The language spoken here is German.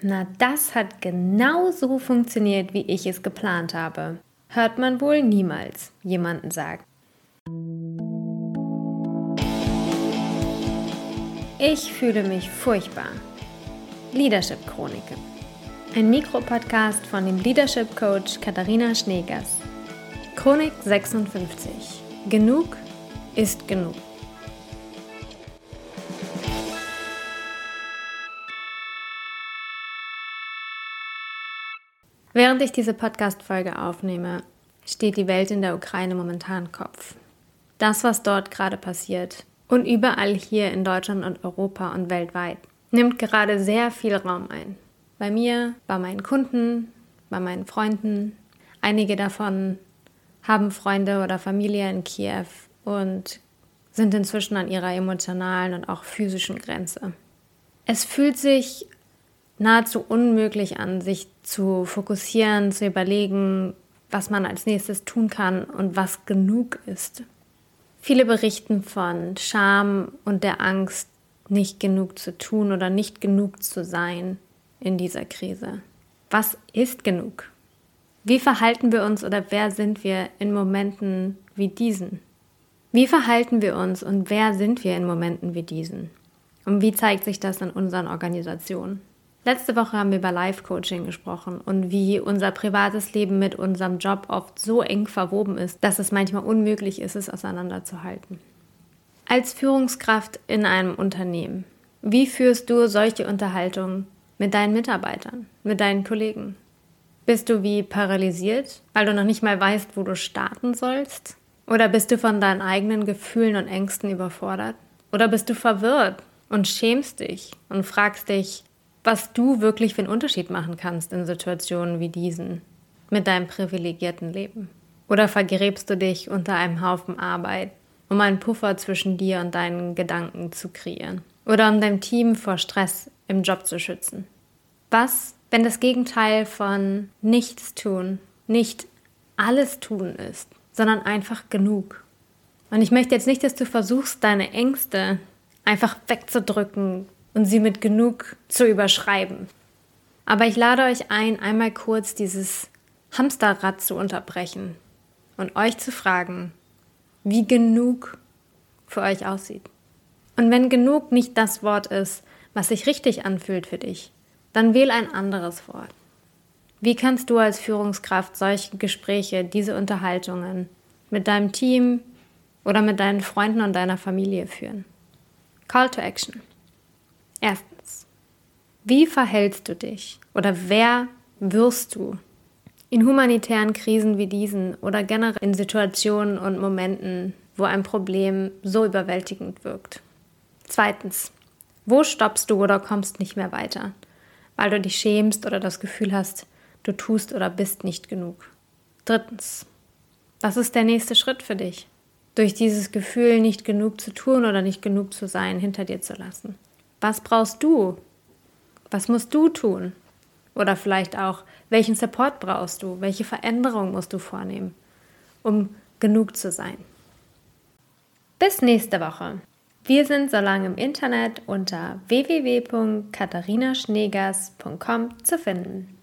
Na, das hat genau so funktioniert, wie ich es geplant habe. Hört man wohl niemals jemanden sagen. Ich fühle mich furchtbar. Leadership Chroniken. Ein Mikropodcast von dem Leadership Coach Katharina Schneegers. Chronik 56. Genug ist genug. Während ich diese Podcast-Folge aufnehme, steht die Welt in der Ukraine momentan Kopf. Das, was dort gerade passiert und überall hier in Deutschland und Europa und weltweit, nimmt gerade sehr viel Raum ein. Bei mir, bei meinen Kunden, bei meinen Freunden. Einige davon haben Freunde oder Familie in Kiew und sind inzwischen an ihrer emotionalen und auch physischen Grenze. Es fühlt sich nahezu unmöglich an, sich zu fokussieren, zu überlegen, was man als nächstes tun kann und was genug ist. Viele berichten von Scham und der Angst, nicht genug zu tun oder nicht genug zu sein in dieser Krise. Was ist genug? Wie verhalten wir uns oder wer sind wir in Momenten wie diesen? Wie verhalten wir uns und wer sind wir in Momenten wie diesen? Und wie zeigt sich das in unseren Organisationen? Letzte Woche haben wir über Life-Coaching gesprochen und wie unser privates Leben mit unserem Job oft so eng verwoben ist, dass es manchmal unmöglich ist, es auseinanderzuhalten. Als Führungskraft in einem Unternehmen, wie führst du solche Unterhaltungen mit deinen Mitarbeitern, mit deinen Kollegen? Bist du wie paralysiert, weil du noch nicht mal weißt, wo du starten sollst? Oder bist du von deinen eigenen Gefühlen und Ängsten überfordert? Oder bist du verwirrt und schämst dich und fragst dich, was du wirklich für einen Unterschied machen kannst in Situationen wie diesen mit deinem privilegierten Leben? Oder vergräbst du dich unter einem Haufen Arbeit, um einen Puffer zwischen dir und deinen Gedanken zu kreieren? Oder um dein Team vor Stress im Job zu schützen? Was, wenn das Gegenteil von nichts tun, nicht alles tun ist, sondern einfach genug? Und ich möchte jetzt nicht, dass du versuchst, deine Ängste einfach wegzudrücken, und sie mit genug zu überschreiben. Aber ich lade euch ein, einmal kurz dieses Hamsterrad zu unterbrechen und euch zu fragen, wie genug für euch aussieht. Und wenn genug nicht das Wort ist, was sich richtig anfühlt für dich, dann wähl ein anderes Wort. Wie kannst du als Führungskraft solche Gespräche, diese Unterhaltungen mit deinem Team oder mit deinen Freunden und deiner Familie führen? Call to Action. Erstens, wie verhältst du dich oder wer wirst du in humanitären Krisen wie diesen oder generell in Situationen und Momenten, wo ein Problem so überwältigend wirkt? Zweitens, wo stoppst du oder kommst nicht mehr weiter, weil du dich schämst oder das Gefühl hast, du tust oder bist nicht genug? Drittens, was ist der nächste Schritt für dich, durch dieses Gefühl, nicht genug zu tun oder nicht genug zu sein, hinter dir zu lassen? Was brauchst du? Was musst du tun? Oder vielleicht auch, welchen Support brauchst du? Welche Veränderung musst du vornehmen, um genug zu sein? Bis nächste Woche. Wir sind so lange im Internet unter www.katharinaschneegers.com zu finden.